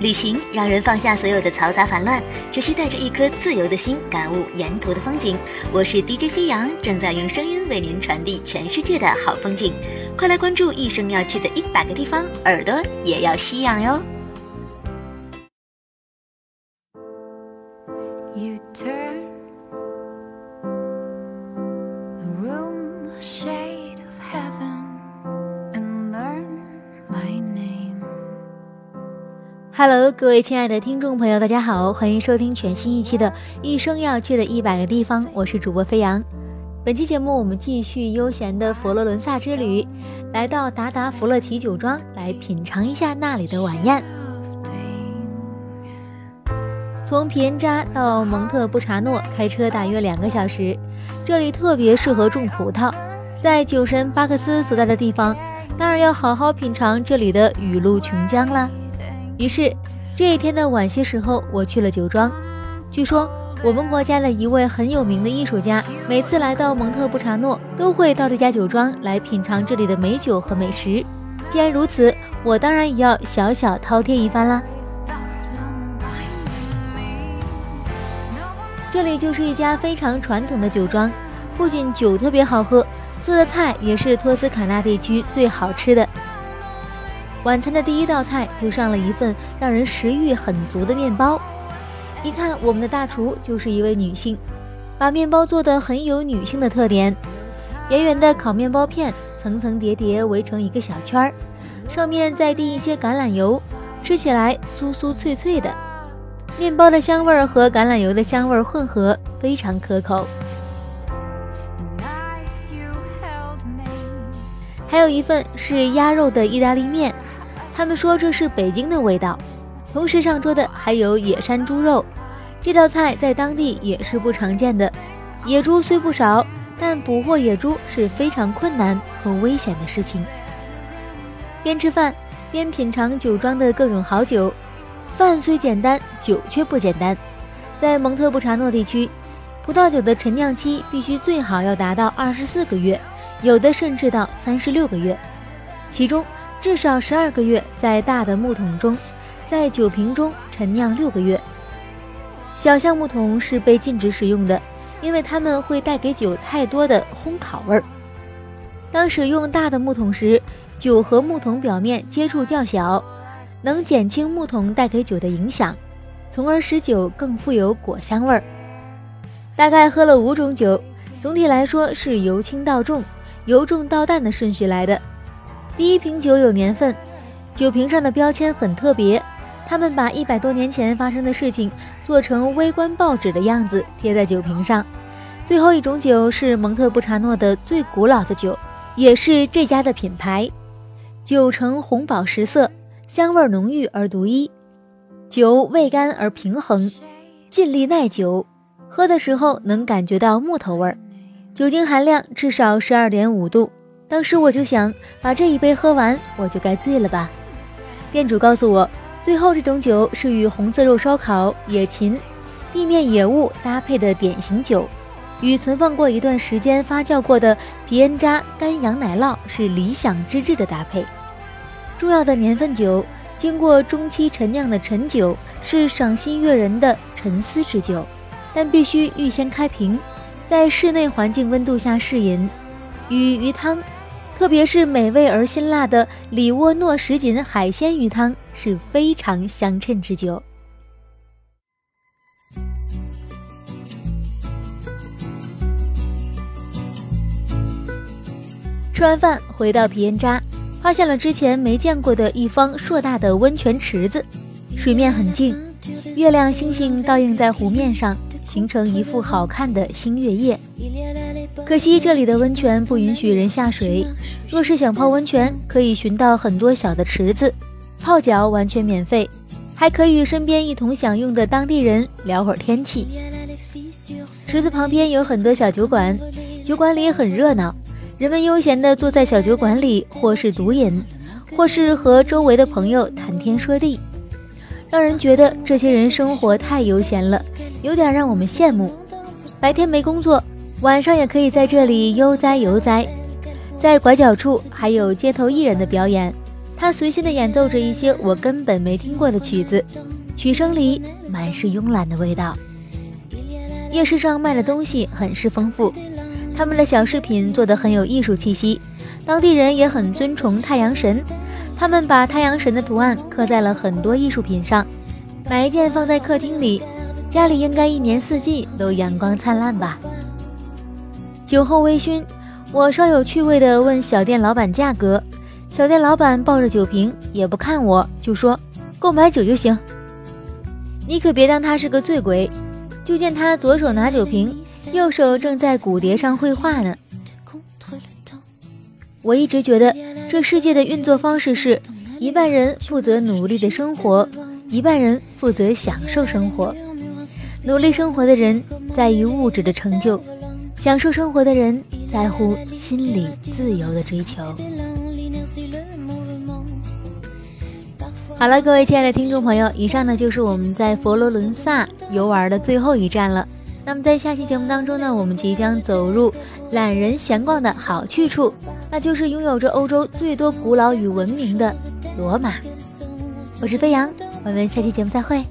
旅行让人放下所有的嘈杂烦乱，只需带着一颗自由的心，感悟沿途的风景。我是 DJ 飞扬，正在用声音为您传递全世界的好风景。快来关注一生要去的一百个地方，耳朵也要吸氧哟。Hello，各位亲爱的听众朋友，大家好，欢迎收听全新一期的《一生要去的一百个地方》，我是主播飞扬。本期节目我们继续悠闲的佛罗伦萨之旅，来到达达弗勒奇酒庄，来品尝一下那里的晚宴。从皮恩扎到蒙特布查诺开车大约两个小时，这里特别适合种葡萄。在酒神巴克斯所在的地方，当然要好好品尝这里的雨露琼浆啦。于是，这一天的晚些时候，我去了酒庄。据说，我们国家的一位很有名的艺术家，每次来到蒙特布查诺，都会到这家酒庄来品尝这里的美酒和美食。既然如此，我当然也要小小饕餮一番啦。这里就是一家非常传统的酒庄，不仅酒特别好喝，做的菜也是托斯卡纳地区最好吃的。晚餐的第一道菜就上了一份让人食欲很足的面包，一看我们的大厨就是一位女性，把面包做得很有女性的特点，圆圆的烤面包片层层叠叠围成一个小圈儿，上面再滴一些橄榄油，吃起来酥酥脆脆的，面包的香味儿和橄榄油的香味儿混合，非常可口。还有一份是鸭肉的意大利面。他们说这是北京的味道，同时上桌的还有野山猪肉，这道菜在当地也是不常见的。野猪虽不少，但捕获野猪是非常困难和危险的事情。边吃饭边品尝酒庄的各种好酒，饭虽简单，酒却不简单。在蒙特布查诺地区，葡萄酒的陈酿期必须最好要达到二十四个月，有的甚至到三十六个月，其中。至少十二个月在大的木桶中，在酒瓶中陈酿六个月。小橡木桶是被禁止使用的，因为它们会带给酒太多的烘烤味儿。当使用大的木桶时，酒和木桶表面接触较小，能减轻木桶带给酒的影响，从而使酒更富有果香味儿。大概喝了五种酒，总体来说是由轻到重，由重到淡的顺序来的。第一瓶酒有年份，酒瓶上的标签很特别，他们把一百多年前发生的事情做成微观报纸的样子贴在酒瓶上。最后一种酒是蒙特布查诺的最古老的酒，也是这家的品牌。酒呈红宝石色，香味浓郁而独一，酒味甘而平衡，尽力耐久，喝的时候能感觉到木头味儿，酒精含量至少十二点五度。当时我就想把这一杯喝完，我就该醉了吧。店主告诉我，最后这种酒是与红色肉烧烤、野芹、地面野物搭配的典型酒，与存放过一段时间发酵过的皮恩扎干羊奶酪是理想之至的搭配。重要的年份酒，经过中期陈酿的陈酒是赏心悦人的沉思之酒，但必须预先开瓶，在室内环境温度下试饮，与鱼汤。特别是美味而辛辣的里沃诺什锦海鲜鱼汤是非常相称之酒。吃完饭回到皮恩扎，发现了之前没见过的一方硕大的温泉池子，水面很静，月亮星星倒映在湖面上，形成一幅好看的星月夜。可惜这里的温泉不允许人下水。若是想泡温泉，可以寻到很多小的池子，泡脚完全免费，还可以与身边一同享用的当地人聊会儿天气。池子旁边有很多小酒馆，酒馆里很热闹，人们悠闲地坐在小酒馆里，或是独饮，或是和周围的朋友谈天说地，让人觉得这些人生活太悠闲了，有点让我们羡慕。白天没工作。晚上也可以在这里悠哉悠哉，在拐角处还有街头艺人的表演，他随心地演奏着一些我根本没听过的曲子，曲声里满是慵懒的味道。夜市上卖的东西很是丰富，他们的小饰品做得很有艺术气息。当地人也很尊崇太阳神，他们把太阳神的图案刻在了很多艺术品上，买一件放在客厅里，家里应该一年四季都阳光灿烂吧。酒后微醺，我稍有趣味地问小店老板价格，小店老板抱着酒瓶也不看我，就说购买酒就行。你可别当他是个醉鬼。就见他左手拿酒瓶，右手正在骨碟上绘画呢。我一直觉得这世界的运作方式是一半人负责努力的生活，一半人负责享受生活。努力生活的人在意物质的成就，享受生活的人在乎心理自由的追求。好了，各位亲爱的听众朋友，以上呢就是我们在佛罗伦萨游玩的最后一站了。那么在下期节目当中呢，我们即将走入懒人闲逛的好去处，那就是拥有着欧洲最多古老与文明的罗马。我是飞扬，我们下期节目再会。